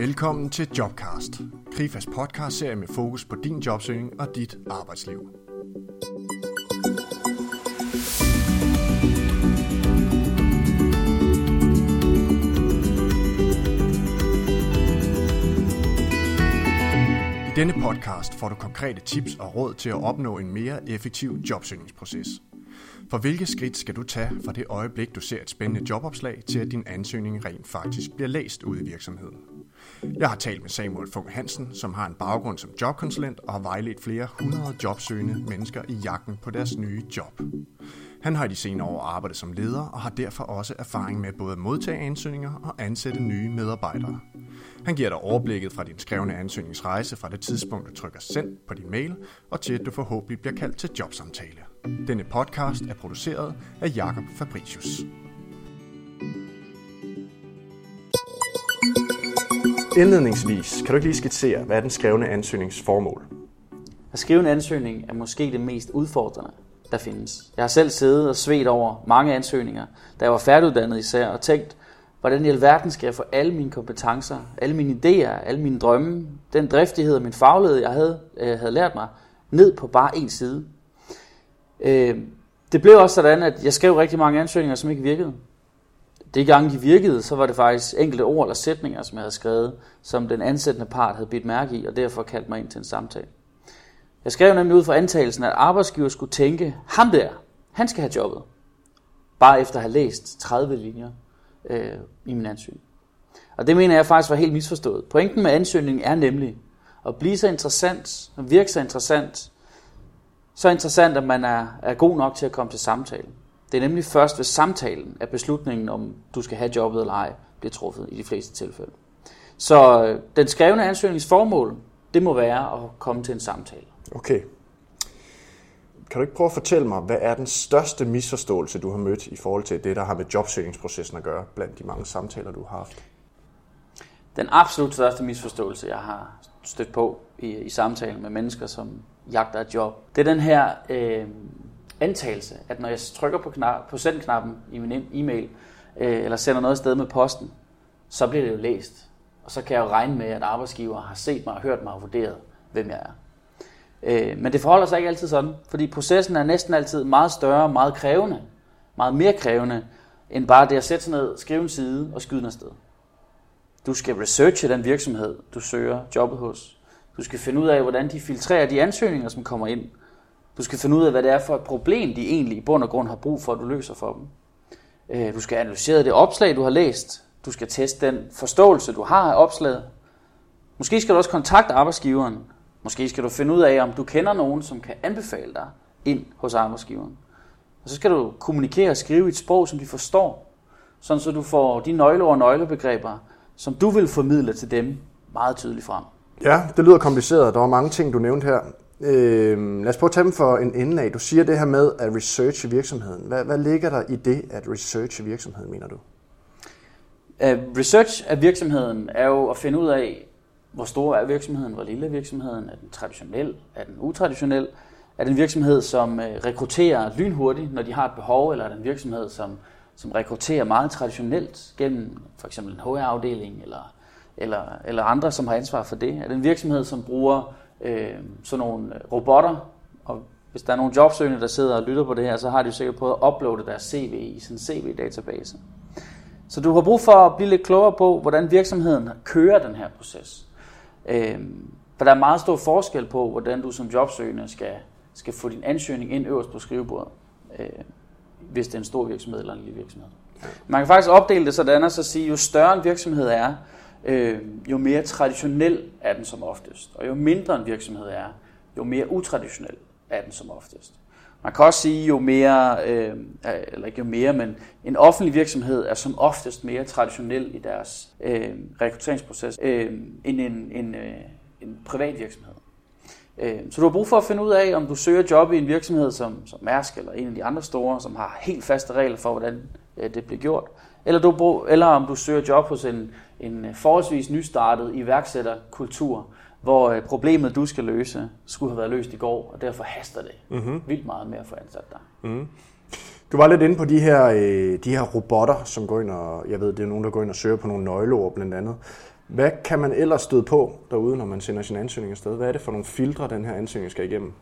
Velkommen til Jobcast, Krifas podcast-serie med fokus på din jobsøgning og dit arbejdsliv. I denne podcast får du konkrete tips og råd til at opnå en mere effektiv jobsøgningsproces. For hvilke skridt skal du tage fra det øjeblik, du ser et spændende jobopslag, til at din ansøgning rent faktisk bliver læst ud i virksomheden? Jeg har talt med Samuel Funk Hansen, som har en baggrund som jobkonsulent og har vejledt flere hundrede jobsøgende mennesker i jagten på deres nye job. Han har i de senere år arbejdet som leder og har derfor også erfaring med både at modtage ansøgninger og ansætte nye medarbejdere. Han giver dig overblikket fra din skrevne ansøgningsrejse fra det tidspunkt, du trykker send på din mail, og til at du forhåbentlig bliver kaldt til jobsamtale. Denne podcast er produceret af Jakob Fabricius. Indledningsvis, kan du ikke lige skitsere, hvad er den skrevne ansøgningsformål? At skrive en ansøgning er måske det mest udfordrende, der findes. Jeg har selv siddet og svedt over mange ansøgninger, da jeg var færdiguddannet især, og tænkt, hvordan i alverden skal jeg få alle mine kompetencer, alle mine idéer, alle mine drømme, den driftighed og min faglighed, jeg havde, øh, havde lært mig, ned på bare en side. Øh, det blev også sådan, at jeg skrev rigtig mange ansøgninger, som ikke virkede. Det gange de virkede, så var det faktisk enkelte ord eller sætninger, som jeg havde skrevet, som den ansættende part havde bidt mærke i, og derfor kaldt mig ind til en samtale. Jeg skrev nemlig ud fra antagelsen, at arbejdsgiver skulle tænke, ham der, han skal have jobbet. Bare efter at have læst 30 linjer øh, i min ansøgning. Og det mener jeg faktisk var helt misforstået. Pointen med ansøgningen er nemlig at blive så interessant, at virke så interessant, så interessant, at man er, er god nok til at komme til samtale. Det er nemlig først ved samtalen, at beslutningen om du skal have jobbet eller ej, bliver truffet i de fleste tilfælde. Så øh, den skrevne ansøgningsformål, det må være at komme til en samtale. Okay. Kan du ikke prøve at fortælle mig, hvad er den største misforståelse, du har mødt i forhold til det, der har med jobsøgningsprocessen at gøre, blandt de mange samtaler, du har haft? Den absolut største misforståelse, jeg har stødt på i, i samtalen med mennesker, som jagter et job, det er den her øh, antagelse, at når jeg trykker på, knap, på send-knappen i min e-mail, øh, eller sender noget sted med posten, så bliver det jo læst. Og så kan jeg jo regne med, at arbejdsgiver har set mig og hørt mig og vurderet, hvem jeg er. Øh, men det forholder sig ikke altid sådan, fordi processen er næsten altid meget større, meget krævende, meget mere krævende, end bare det at sætte sig ned, skrive en side og skyde den afsted. Du skal researche den virksomhed, du søger jobbet hos. Du skal finde ud af, hvordan de filtrerer de ansøgninger, som kommer ind. Du skal finde ud af, hvad det er for et problem, de egentlig i bund og grund har brug for, at du løser for dem. Øh, du skal analysere det opslag, du har læst. Du skal teste den forståelse, du har af opslaget. Måske skal du også kontakte arbejdsgiveren. Måske skal du finde ud af, om du kender nogen, som kan anbefale dig ind hos arbejdsgiveren. Og så skal du kommunikere og skrive et sprog, som de forstår, sådan så du får de nøgleord og nøglebegreber, som du vil formidle til dem, meget tydeligt frem. Ja, det lyder kompliceret. Der var mange ting, du nævnte her. Øh, lad os prøve at tage dem for en ende af. Du siger det her med at researche virksomheden. Hvad, hvad ligger der i det at researche virksomheden, mener du? Uh, research af virksomheden er jo at finde ud af, hvor stor er virksomheden, hvor lille er virksomheden, er den traditionel, er den utraditionel, er det en virksomhed, som uh, rekrutterer lynhurtigt, når de har et behov, eller er det en virksomhed, som, som rekrutterer meget traditionelt gennem for eksempel en HR-afdeling, eller, eller, eller andre, som har ansvar for det? Er det en virksomhed, som bruger øh, sådan nogle robotter, og hvis der er nogle jobsøgende, der sidder og lytter på det her, så har de jo sikkert prøvet at uploade deres CV i sådan en CV-database. Så du har brug for at blive lidt klogere på, hvordan virksomheden kører den her proces. Øh, for der er meget stor forskel på, hvordan du som jobsøgende skal, skal få din ansøgning ind øverst på skrivebordet, øh, hvis det er en stor virksomhed eller en lille virksomhed. Man kan faktisk opdele det sådan og så sige, jo større en virksomhed er, øh, jo mere traditionel er den som oftest. Og jo mindre en virksomhed er, jo mere utraditionel er den som oftest. Man kan også sige, jo mere, øh, eller ikke jo mere, men en offentlig virksomhed er som oftest mere traditionel i deres øh, rekrutteringsproces øh, end en, en, øh, en privat virksomhed. Øh, så du har brug for at finde ud af, om du søger job i en virksomhed som, som Mærsk eller en af de andre store, som har helt faste regler for, hvordan øh, det bliver gjort. Eller, du, eller om du søger job hos en, en forholdsvis nystartet iværksætterkultur, hvor øh, problemet, du skal løse, skulle have været løst i går, og derfor haster det mm-hmm. vildt meget med at få ansat dig. Mm-hmm. Du var lidt inde på de her, øh, de her robotter, som går ind og, jeg ved, det er nogen, der går ind og søger på nogle nøgleord blandt andet. Hvad kan man ellers støde på derude, når man sender sin ansøgning afsted? Hvad er det for nogle filtre, den her ansøgning skal igennem?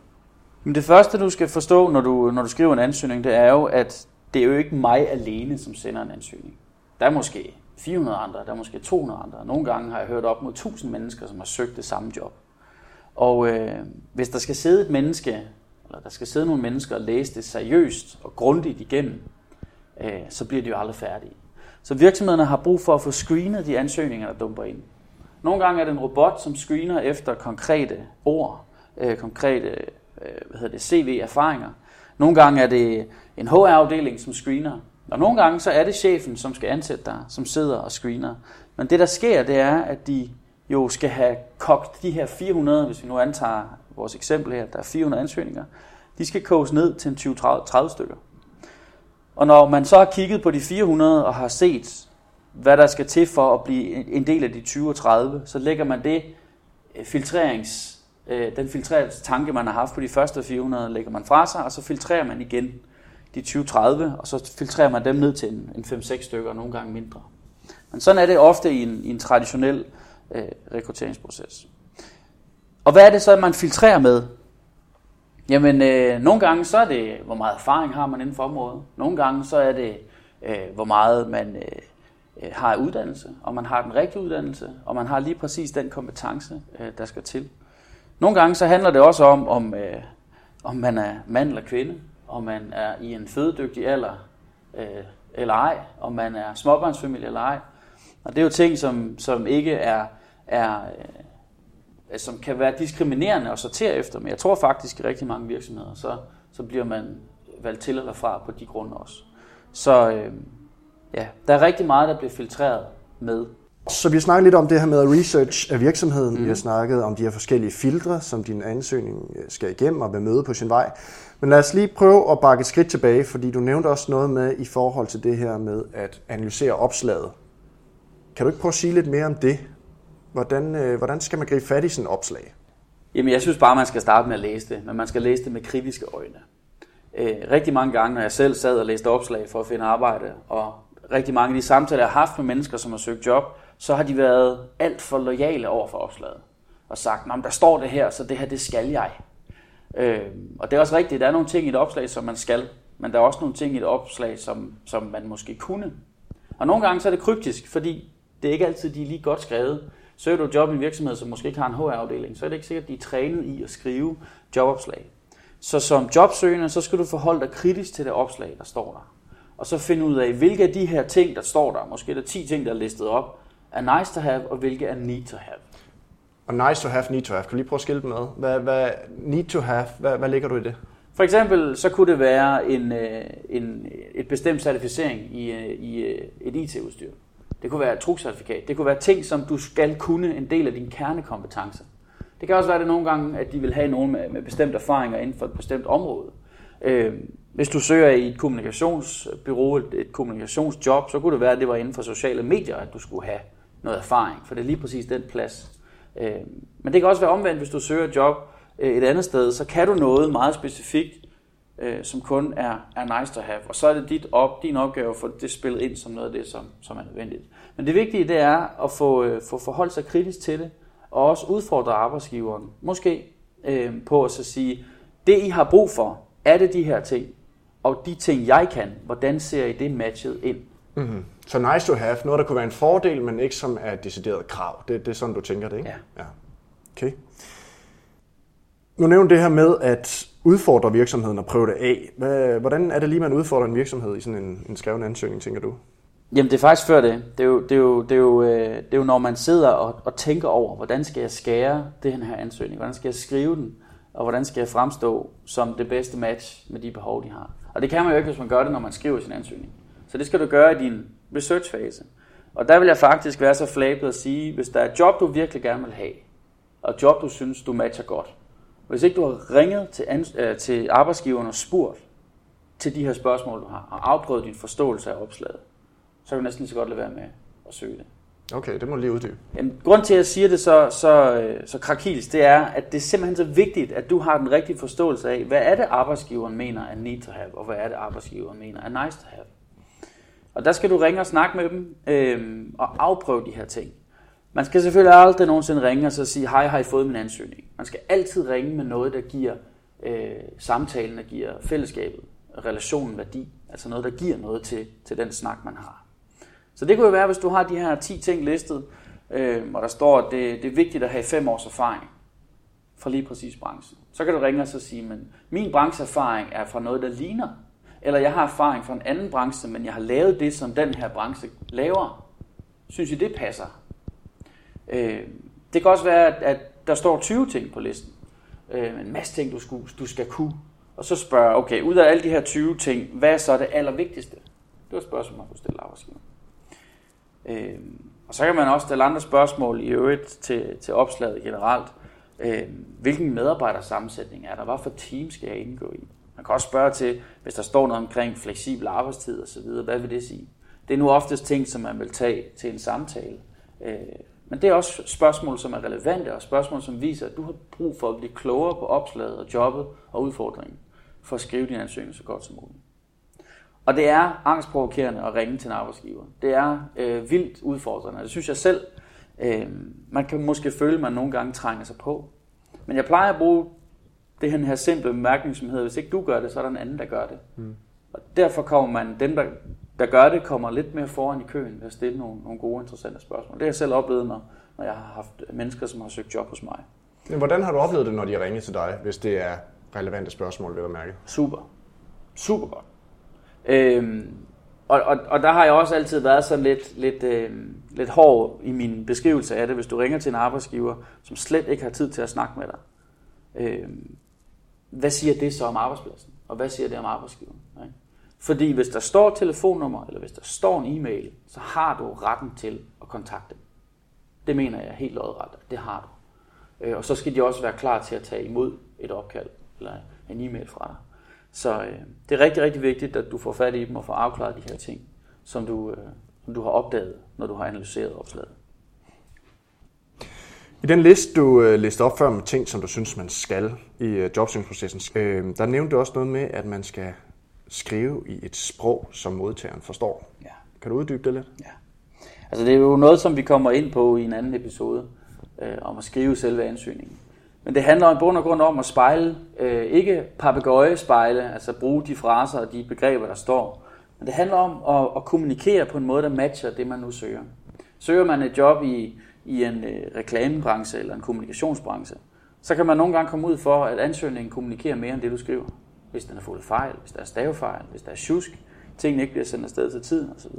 Men det første, du skal forstå, når du, når du skriver en ansøgning, det er jo, at det er jo ikke mig alene, som sender en ansøgning. Der er måske 400 andre, der er måske 200 andre. Nogle gange har jeg hørt op mod 1000 mennesker, som har søgt det samme job. Og øh, hvis der skal sidde et menneske, eller der skal sidde nogle mennesker og læse det seriøst og grundigt igennem, øh, så bliver de jo aldrig færdige. Så virksomhederne har brug for at få screenet de ansøgninger, der dumper ind. Nogle gange er det en robot, som screener efter konkrete ord, øh, konkrete øh, hvad hedder det, CV-erfaringer. Nogle gange er det en HR-afdeling, som screener. Og nogle gange så er det chefen, som skal ansætte dig, som sidder og screener. Men det, der sker, det er, at de jo skal have kogt de her 400, hvis vi nu antager vores eksempel her, der er 400 ansøgninger, de skal koges ned til en 20-30 stykker. Og når man så har kigget på de 400 og har set, hvad der skal til for at blive en del af de 20 og 30, så lægger man det øh, filtrerings, øh, den filtreringstanke, man har haft på de første 400, lægger man fra sig, og så filtrerer man igen de 20-30, og så filtrerer man dem ned til en, en 5-6 stykker, og nogle gange mindre. Men sådan er det ofte i en, i en traditionel øh, rekrutteringsproces. Og hvad er det så, man filtrerer med? Jamen, øh, nogle gange så er det, hvor meget erfaring har man inden for området. Nogle gange så er det, øh, hvor meget man øh, øh, har uddannelse, og man har den rigtige uddannelse, og man har lige præcis den kompetence, øh, der skal til. Nogle gange så handler det også om, om, øh, om man er mand eller kvinde, om man er i en fødedygtig alder øh, eller ej, om man er småbarnsfamilie eller ej. Og det er jo ting, som, som ikke er, er øh, som kan være diskriminerende at sortere efter, men jeg tror faktisk i rigtig mange virksomheder, så, så bliver man valgt til eller fra på de grunde også. Så øh, ja, der er rigtig meget, der bliver filtreret med. Så vi har snakket lidt om det her med research af virksomheden. Mm. Vi har mhm. snakket om de her forskellige filtre, som din ansøgning øh, skal igennem og vil møde på sin vej. Men lad os lige prøve at bakke et skridt tilbage, fordi du nævnte også noget med i forhold til det her med at analysere opslaget. Kan du ikke prøve at sige lidt mere om det? Hvordan, øh, hvordan skal man gribe fat i sådan et opslag? Jamen, jeg synes bare, man skal starte med at læse det, men man skal læse det med kritiske øjne. Øh, rigtig mange gange, når jeg selv sad og læste opslag for at finde arbejde, og rigtig mange af de samtaler, jeg har haft med mennesker, som har søgt job, så har de været alt for lojale over for opslaget. Og sagt, at der står det her, så det her, det skal jeg. Øh, og det er også rigtigt, der er nogle ting i et opslag, som man skal, men der er også nogle ting i et opslag, som, som man måske kunne. Og nogle gange så er det kryptisk, fordi det er ikke altid, de er lige godt skrevet. Søger du et job i en virksomhed, som måske ikke har en HR-afdeling, så er det ikke sikkert, at de er trænet i at skrive jobopslag. Så som jobsøgende, så skal du forholde dig kritisk til det opslag, der står der. Og så finde ud af, hvilke af de her ting, der står der, måske er der 10 ting, der er listet op, er nice to have, og hvilke er need to have. Og nice to have, need to have. Kan du lige prøve at skille dem med? Hvad, hvad, need to have, hvad, hvad ligger du i det? For eksempel så kunne det være en, øh, en, et bestemt certificering i, øh, i øh, et IT-udstyr. Det kunne være et trukcertifikat. Det kunne være ting, som du skal kunne en del af din kernekompetence. Det kan også være det nogle gange, at de vil have nogen med, med bestemte erfaringer inden for et bestemt område. Øh, hvis du søger i et kommunikationsbyrå, et, et kommunikationsjob, så kunne det være, at det var inden for sociale medier, at du skulle have noget erfaring, for det er lige præcis den plads. Øh, men det kan også være omvendt, hvis du søger et job øh, et andet sted, så kan du noget meget specifikt, øh, som kun er, er nice to have. Og så er det dit op, din opgave at få det spillet ind som noget af det, som, som er nødvendigt. Men det vigtige det er at få, øh, få forholdt sig kritisk til det, og også udfordre arbejdsgiveren, måske øh, på at så sige, det I har brug for, er det de her ting, og de ting jeg kan, hvordan ser I det matchet ind? Mm-hmm. Så nice to have, noget der kunne være en fordel, men ikke som er et decideret krav. Det, det er sådan, du tænker det, ikke? Ja. ja. Okay. Nu nævnte det her med at udfordre virksomheden og prøve det af. Hvordan er det lige, man udfordrer en virksomhed i sådan en, en skreven ansøgning, tænker du? Jamen det er faktisk før det. Det er jo, det er jo, det er jo, øh, det er jo når man sidder og, og tænker over, hvordan skal jeg skære det her ansøgning? Hvordan skal jeg skrive den? Og hvordan skal jeg fremstå som det bedste match med de behov, de har? Og det kan man jo ikke, hvis man gør det, når man skriver sin ansøgning. Så det skal du gøre i din researchfase. Og der vil jeg faktisk være så flabet at sige, hvis der er et job, du virkelig gerne vil have, og et job, du synes, du matcher godt, hvis ikke du har ringet til, øh, til arbejdsgiveren og spurgt til de her spørgsmål, du har, og afprøvet din forståelse af opslaget, så kan du næsten lige så godt lade være med at søge det. Okay, det må du lige uddybe. Jamen, grund til, at jeg siger det så, så, øh, så krakils, det er, at det er simpelthen så vigtigt, at du har den rigtige forståelse af, hvad er det, arbejdsgiveren mener er need to have, og hvad er det, arbejdsgiveren mener er nice to have. Og der skal du ringe og snakke med dem, øh, og afprøve de her ting. Man skal selvfølgelig aldrig nogensinde ringe og så sige, hej, har I fået min ansøgning? Man skal altid ringe med noget, der giver øh, samtalen, der giver fællesskabet, relationen værdi. Altså noget, der giver noget til, til den snak, man har. Så det kunne jo være, hvis du har de her 10 ting listet, øh, og der står, at det, det er vigtigt at have 5 års erfaring fra lige præcis branchen. Så kan du ringe og så sige, men min brancheerfaring er fra noget, der ligner. Eller jeg har erfaring fra en anden branche, men jeg har lavet det, som den her branche laver. Synes I, det passer? Øh, det kan også være, at, at der står 20 ting på listen. Øh, en masse ting, du, skulle, du skal kunne. Og så spørger okay, ud af alle de her 20 ting, hvad er så det allervigtigste? Det var et spørgsmål, man kunne stille arbejdsgiveren. Øh, og så kan man også stille andre spørgsmål i øvrigt til, til opslaget generelt. Øh, hvilken medarbejdersammensætning er der? Hvad for team skal jeg indgå i? Man kan også spørge til, hvis der står noget omkring fleksibel arbejdstid osv., hvad vil det sige? Det er nu oftest ting, som man vil tage til en samtale. Øh, men det er også spørgsmål, som er relevante, og spørgsmål, som viser, at du har brug for at blive klogere på opslaget og jobbet og udfordringen, for at skrive din ansøgning så godt som muligt. Og det er angstprovokerende at ringe til en arbejdsgiver. Det er øh, vildt udfordrende. Det synes jeg selv. Øh, man kan måske føle, at man nogle gange trænger sig på. Men jeg plejer at bruge det her, her simple bemærkning, som hedder, hvis ikke du gør det, så er der en anden, der gør det. Mm. Og derfor kommer man, dem der, der gør det, kommer lidt mere foran i køen ved at stille nogle, nogle gode, interessante spørgsmål. Det har jeg selv oplevet, når, når jeg har haft mennesker, som har søgt job hos mig. Men hvordan har du oplevet det, når de ringer til dig, hvis det er relevante spørgsmål, vil du mærke? Super. Super godt. Øhm, og, og, og der har jeg også altid været sådan lidt, lidt, øh, lidt hård i min beskrivelse af det, hvis du ringer til en arbejdsgiver, som slet ikke har tid til at snakke med dig. Øhm, hvad siger det så om arbejdspladsen? Og hvad siger det om arbejdsgiveren? Ikke? Fordi hvis der står et telefonnummer, eller hvis der står en e-mail, så har du retten til at kontakte dem. Det mener jeg helt lodret, det har du. Øh, og så skal de også være klar til at tage imod et opkald, eller en e-mail fra dig. Så øh, det er rigtig, rigtig vigtigt, at du får fat i dem og får afklaret de her ting, som du, øh, som du har opdaget, når du har analyseret opslaget. I den liste, du øh, listede op før med ting, som du synes, man skal i øh, jobsøgningsprocessen, øh, der nævnte du også noget med, at man skal skrive i et sprog, som modtageren forstår. Ja. Kan du uddybe det lidt? Ja. Altså det er jo noget, som vi kommer ind på i en anden episode, øh, om at skrive selve ansøgningen. Men det handler i bund og grund om at spejle, øh, ikke papegøjespejle, altså bruge de fraser og de begreber, der står. Men det handler om at, at kommunikere på en måde, der matcher det, man nu søger. Søger man et job i, i en øh, reklamebranche eller en kommunikationsbranche, så kan man nogle gange komme ud for, at ansøgningen kommunikerer mere end det, du skriver. Hvis den er fået fejl, hvis der er stavefejl, hvis der er tjusk, tingene ikke bliver sendt afsted til tiden osv.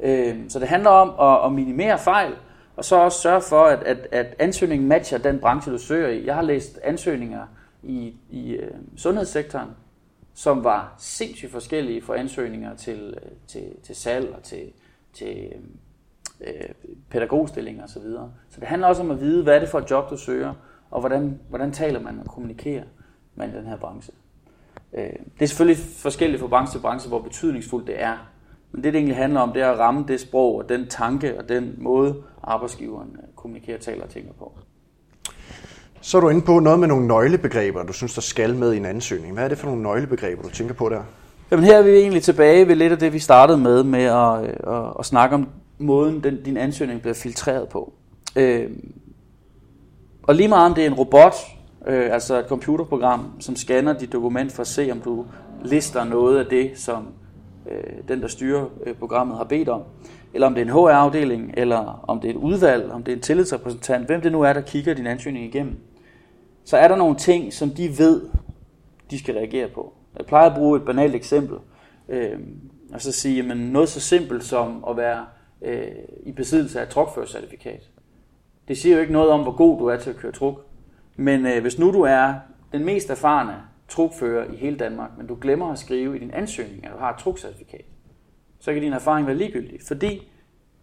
Øh, så det handler om at, at minimere fejl, og så også sørge for, at, at, at ansøgningen matcher den branche, du søger i. Jeg har læst ansøgninger i, i øh, sundhedssektoren, som var sindssygt forskellige for ansøgninger til, øh, til, til salg og til, til øh, øh, pædagogstillinger osv. Så, så det handler også om at vide, hvad er det for et job, du søger, og hvordan, hvordan taler man og kommunikerer man i den her branche. Øh, det er selvfølgelig forskelligt fra branche til branche, hvor betydningsfuldt det er. Men det, det egentlig handler om, det er at ramme det sprog og den tanke og den måde, arbejdsgiveren øh, kommunikerer, taler og tænker på. Så er du inde på noget med nogle nøglebegreber, du synes, der skal med i en ansøgning. Hvad er det for nogle nøglebegreber, du tænker på der? Jamen her er vi egentlig tilbage ved lidt af det, vi startede med, med at, øh, at, at snakke om måden, den, din ansøgning bliver filtreret på. Øh, og lige meget om det er en robot, øh, altså et computerprogram, som scanner dit dokument for at se, om du lister noget af det, som øh, den, der styrer øh, programmet, har bedt om, eller om det er en HR-afdeling, eller om det er et udvalg, om det er en tillidsrepræsentant, hvem det nu er, der kigger din ansøgning igennem, så er der nogle ting, som de ved, de skal reagere på. Jeg plejer at bruge et banalt eksempel, øh, og så sige, at noget så simpelt som at være øh, i besiddelse af et trukførercertifikat. Det siger jo ikke noget om, hvor god du er til at køre truk. Men øh, hvis nu du er den mest erfarne trukfører i hele Danmark, men du glemmer at skrive i din ansøgning, at du har et trukcertifikat, så kan din erfaring være ligegyldig. Fordi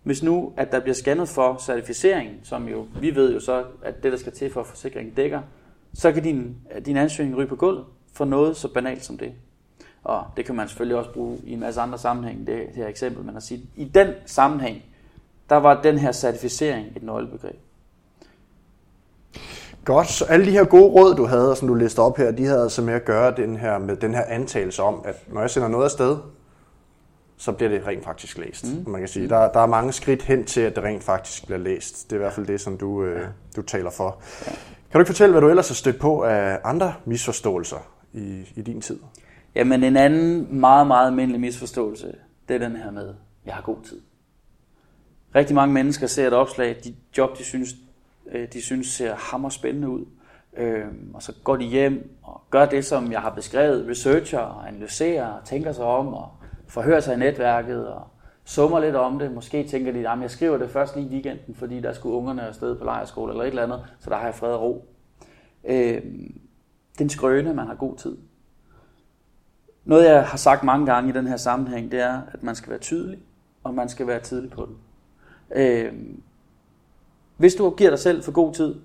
hvis nu, at der bliver scannet for certificeringen, som jo, vi ved jo så, at det, der skal til for at forsikringen dækker, så kan din, din ansøgning ryge på gulvet for noget så banalt som det. Og det kan man selvfølgelig også bruge i en masse andre sammenhæng, det, det her eksempel, men at sige, i den sammenhæng, der var den her certificering et nøglebegreb. Godt, så alle de her gode råd, du havde, og som du læste op her, de havde altså med at gøre den her, med den her antagelse om, at når jeg sender noget afsted, så bliver det rent faktisk læst. Mm. Man kan sige, der, der er mange skridt hen til, at det rent faktisk bliver læst. Det er i hvert fald det, som du, øh, du taler for. Ja. Kan du ikke fortælle, hvad du ellers har stødt på af andre misforståelser i, i din tid? Jamen en anden meget, meget almindelig misforståelse, det er den her med, jeg har god tid. Rigtig mange mennesker ser et opslag, de job, de synes, øh, de synes ser hammer spændende ud. Øh, og så går de hjem og gør det, som jeg har beskrevet, researcher og analyserer, tænker sig om og forhører sig i netværket og summer lidt om det. Måske tænker de, at jeg skriver det først lige i weekenden, fordi der skulle ungerne afsted på lejerskole eller et eller andet, så der har jeg fred og ro. Øh, den skrøne, man har god tid. Noget, jeg har sagt mange gange i den her sammenhæng, det er, at man skal være tydelig, og man skal være tidlig på den. Øh, hvis du giver dig selv for god tid,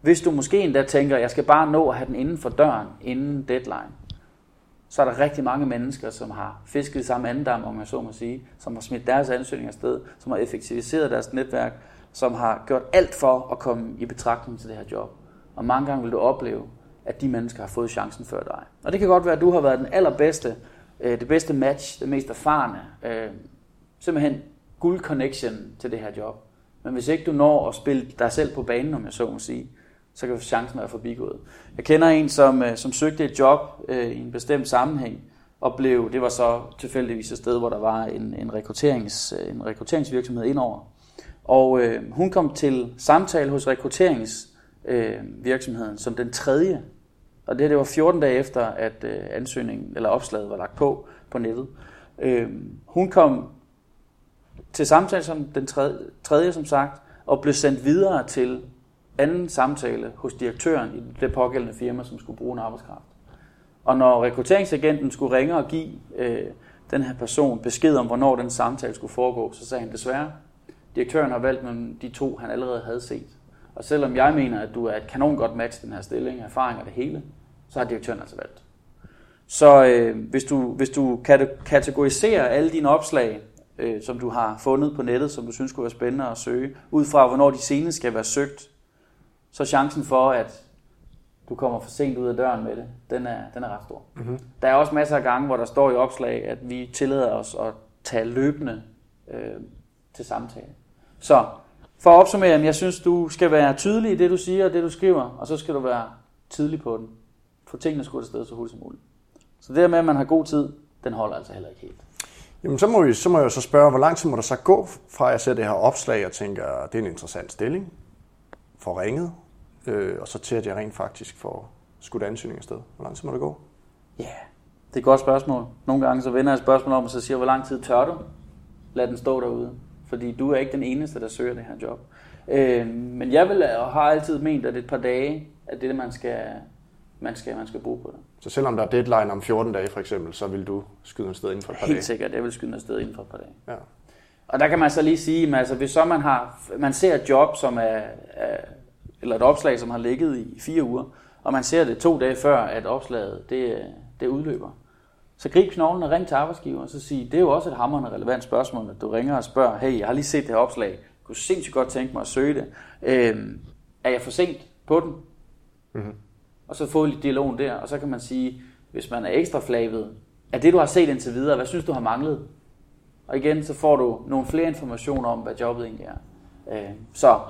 hvis du måske endda tænker, at jeg skal bare nå at have den inden for døren, inden deadline, så er der rigtig mange mennesker, som har fisket i samme andendam, om jeg så må sige, som har smidt deres ansøgninger afsted, som har effektiviseret deres netværk, som har gjort alt for at komme i betragtning til det her job. Og mange gange vil du opleve, at de mennesker har fået chancen før dig. Og det kan godt være, at du har været den allerbedste, øh, det bedste match, det mest erfarne, øh, simpelthen guld connection til det her job. Men hvis ikke du når at spille dig selv på banen, om jeg så må sige, så kan chancen være forbigået. Jeg kender en, som, øh, som søgte et job øh, i en bestemt sammenhæng, og blev, det var så tilfældigvis et sted, hvor der var en, en, rekrutterings, øh, en rekrutteringsvirksomhed indover. Og øh, hun kom til samtale hos rekrutteringsvirksomheden øh, som den tredje. Og det, det var 14 dage efter, at øh, ansøgningen eller opslaget var lagt på på nettet. Øh, hun kom til samtale som den tredje, tredje, som sagt, og blev sendt videre til anden samtale hos direktøren i det pågældende firma, som skulle bruge en arbejdskraft. Og når rekrutteringsagenten skulle ringe og give øh, den her person besked om, hvornår den samtale skulle foregå, så sagde han desværre, direktøren har valgt mellem de to, han allerede havde set. Og selvom jeg mener, at du er et kanon godt match den her stilling, erfaring og det hele, så har direktøren altså valgt. Så øh, hvis, du, hvis du kategoriserer alle dine opslag, øh, som du har fundet på nettet, som du synes kunne være spændende at søge, ud fra hvornår de senest skal være søgt, så chancen for, at du kommer for sent ud af døren med det, den er, den er ret stor. Mm-hmm. Der er også masser af gange, hvor der står i opslag, at vi tillader os at tage løbende øh, til samtale. Så for at opsummere, jeg synes, du skal være tydelig i det, du siger og det, du skriver, og så skal du være tidlig på den. Få tingene skudt afsted så hurtigt som muligt. Så det med, at man har god tid, den holder altså heller ikke helt. Jamen, så må, vi, så må jeg jo så spørge, hvor lang tid må der så gå, fra at jeg ser det her opslag og tænker, det er en interessant stilling, får ringet, øh, og så til at jeg rent faktisk får skudt ansøgning afsted. Hvor lang tid må det gå? Ja, yeah. det er et godt spørgsmål. Nogle gange så vender jeg et spørgsmål om, og så siger hvor lang tid tør du? Lad den stå derude. Fordi du er ikke den eneste, der søger det her job. Øh, men jeg vil og har altid ment, at et par dage er det, man skal, man skal, man skal bruge på det. Så selvom der er deadline om 14 dage for eksempel, så vil du skyde en sted inden for et par Helt dage? sikkert, jeg vil skyde en sted inden for et par dage. Ja. Og der kan man så lige sige, at altså, hvis så man, har, man ser et job, som er, er, eller et opslag, som har ligget i fire uger, og man ser det to dage før, at opslaget det, det udløber, så grib knoglen og ring til arbejdsgiver, og så sige, det er jo også et hammerende relevant spørgsmål, at du ringer og spørger, hey, jeg har lige set det her opslag, jeg kunne sindssygt godt tænke mig at søge det. Øhm, er jeg for sent på den? Mm-hmm. Og så få lidt dialogen der, og så kan man sige, hvis man er ekstra flavet, er det, du har set indtil videre, hvad synes du har manglet? Og igen, så får du nogle flere informationer om, hvad jobbet egentlig er. Øh, så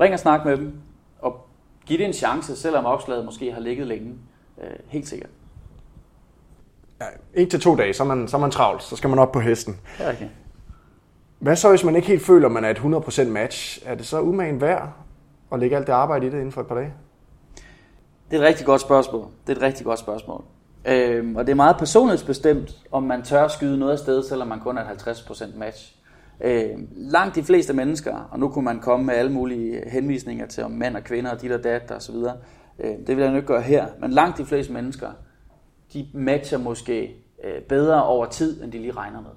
ring og snak med dem, og giv det en chance, selvom opslaget måske har ligget længe. Øh, helt sikkert. Ja, en til to dage, så er, man, så er man travlt. Så skal man op på hesten. Ja, okay. Hvad så, hvis man ikke helt føler, at man er et 100% match? Er det så umagen værd at lægge alt det arbejde i det inden for et par dage? Det er et rigtig godt spørgsmål. Det er et rigtig godt spørgsmål. Øhm, og det er meget personlighedsbestemt, om man tør skyde noget af sted, selvom man kun er et 50% match. Øhm, langt de fleste mennesker, og nu kunne man komme med alle mulige henvisninger til om mænd og kvinder og dit og dat og så videre. Øhm, det vil jeg nu ikke gøre her, men langt de fleste mennesker, de matcher måske øh, bedre over tid, end de lige regner med.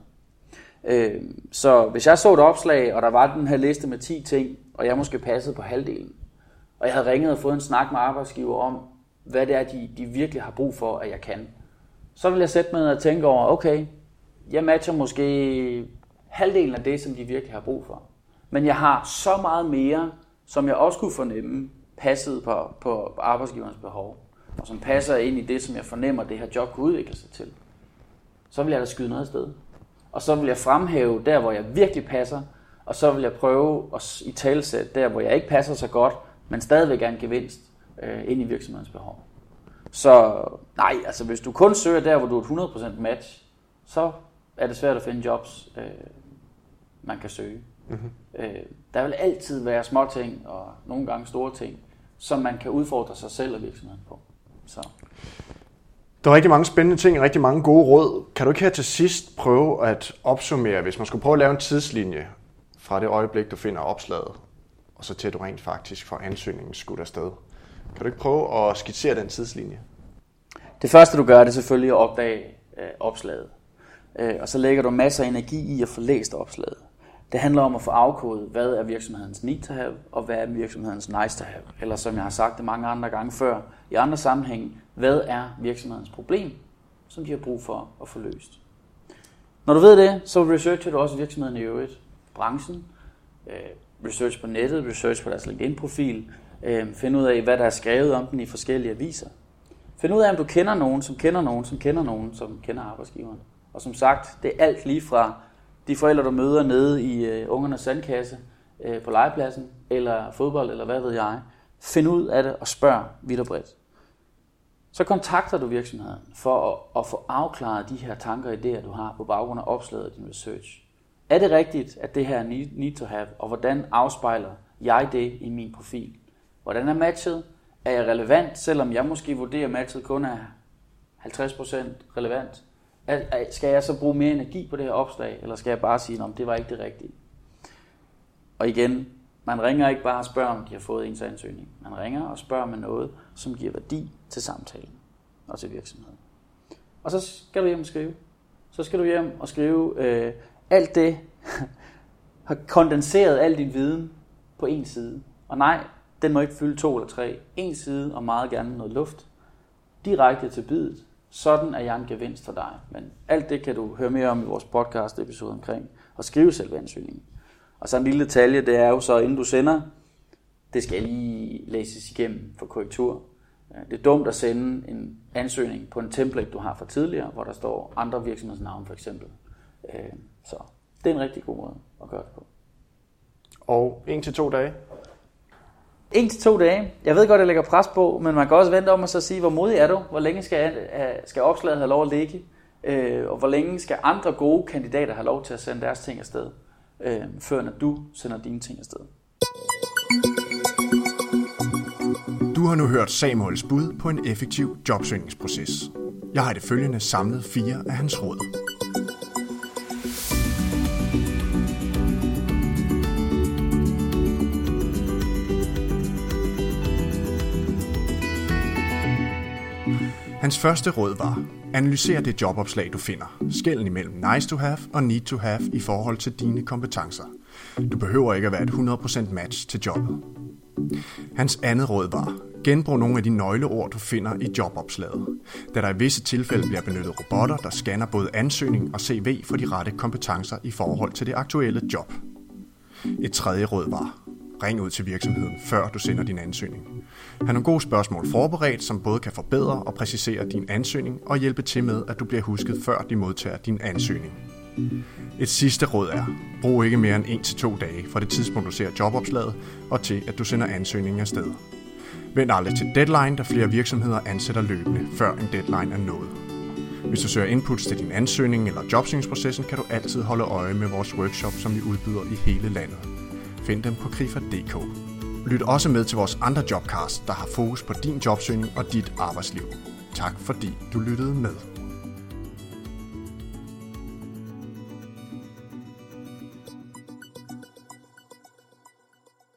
Øhm, så hvis jeg så et opslag, og der var den her liste med 10 ting, og jeg måske passede på halvdelen, og jeg havde ringet og fået en snak med arbejdsgiver om, hvad det er, de, de virkelig har brug for, at jeg kan. Så vil jeg sætte mig ned og tænke over, okay, jeg matcher måske halvdelen af det, som de virkelig har brug for. Men jeg har så meget mere, som jeg også kunne fornemme, passet på, på, arbejdsgiverens behov, og som passer ind i det, som jeg fornemmer, det her job kunne udvikle sig til. Så vil jeg da skyde noget sted. Og så vil jeg fremhæve der, hvor jeg virkelig passer, og så vil jeg prøve at i talsæt der, hvor jeg ikke passer så godt, men stadigvæk er en gevinst øh, ind i virksomhedens behov. Så nej, altså hvis du kun søger der, hvor du er 100% match, så er det svært at finde jobs, øh, man kan søge. Mm-hmm. Øh, der vil altid være små ting og nogle gange store ting, som man kan udfordre sig selv og virksomheden på. Så. Der er rigtig mange spændende ting og rigtig mange gode råd. Kan du ikke her til sidst prøve at opsummere, hvis man skulle prøve at lave en tidslinje fra det øjeblik, du finder opslaget, og så til at du rent faktisk får ansøgningen skudt afsted? Kan du ikke prøve at skitsere den tidslinje? Det første du gør, det er selvfølgelig at opdage øh, opslaget. Øh, og så lægger du masser af energi i at få læst opslaget. Det handler om at få afkodet, hvad er virksomhedens need to have, og hvad er virksomhedens nice to have. Eller som jeg har sagt det mange andre gange før, i andre sammenhæng, hvad er virksomhedens problem, som de har brug for at få løst. Når du ved det, så researcher du også virksomheden i øvrigt, branchen, øh, research på nettet, research på deres LinkedIn-profil, øh, finde ud af, hvad der er skrevet om den i forskellige aviser. Find ud af, om du kender nogen, som kender nogen, som kender nogen, som kender arbejdsgiveren. Og som sagt, det er alt lige fra de forældre, du møder nede i øh, ungernes sandkasse øh, på legepladsen, eller fodbold, eller hvad ved jeg. Find ud af det og spørg vidt og bredt. Så kontakter du virksomheden for at, at få afklaret de her tanker og idéer, du har på baggrund af opslaget din research. Er det rigtigt, at det her er need to have, og hvordan afspejler jeg det i min profil? Hvordan er matchet? Er jeg relevant, selvom jeg måske vurderer, at matchet kun er 50% relevant? Skal jeg så bruge mere energi på det her opslag, eller skal jeg bare sige, at det var ikke det rigtige? Og igen, man ringer ikke bare og spørger, om de har fået ens ansøgning. Man ringer og spørger med noget, som giver værdi til samtalen og til virksomheden. Og så skal du hjem og skrive. Så skal du hjem og skrive øh, alt det, har kondenseret al din viden på en side. Og nej, den må ikke fylde to eller tre. En side og meget gerne noget luft. Direkte til bidet. Sådan er jeg en gevinst for dig. Men alt det kan du høre mere om i vores podcast episode omkring at skrive selve ansøgningen. Og så en lille detalje, det er jo så, inden du sender, det skal lige læses igennem for korrektur. Det er dumt at sende en ansøgning på en template, du har fra tidligere, hvor der står andre virksomhedsnavne for eksempel. Øh, Øh, så det er en rigtig god måde at gøre det på. Og en til to dage? En til to dage. Jeg ved godt, at jeg lægger pres på, men man kan også vente om at så sige, hvor modig er du? Hvor længe skal, skal opslaget have lov at ligge? Øh, og hvor længe skal andre gode kandidater have lov til at sende deres ting afsted, øh, før når du sender dine ting afsted? Du har nu hørt Samuels bud på en effektiv jobsøgningsproces. Jeg har det følgende samlet fire af hans råd. Hans første råd var, analyser det jobopslag, du finder. Skælden imellem nice to have og need to have i forhold til dine kompetencer. Du behøver ikke at være et 100% match til jobbet. Hans andet råd var, genbrug nogle af de nøgleord, du finder i jobopslaget, da der i visse tilfælde bliver benyttet robotter, der scanner både ansøgning og CV for de rette kompetencer i forhold til det aktuelle job. Et tredje råd var, ring ud til virksomheden, før du sender din ansøgning. Han har gode spørgsmål forberedt, som både kan forbedre og præcisere din ansøgning og hjælpe til med, at du bliver husket, før de modtager din ansøgning. Et sidste råd er, brug ikke mere end 1-2 dage fra det tidspunkt, du ser jobopslaget, og til at du sender ansøgningen afsted. Vent aldrig til deadline, da flere virksomheder ansætter løbende, før en deadline er nået. Hvis du søger inputs til din ansøgning eller jobsøgningsprocessen, kan du altid holde øje med vores workshop, som vi udbyder i hele landet. Find dem på krifa.dk. Lyt også med til vores andre jobcast, der har fokus på din jobsøgning og dit arbejdsliv. Tak fordi du lyttede med.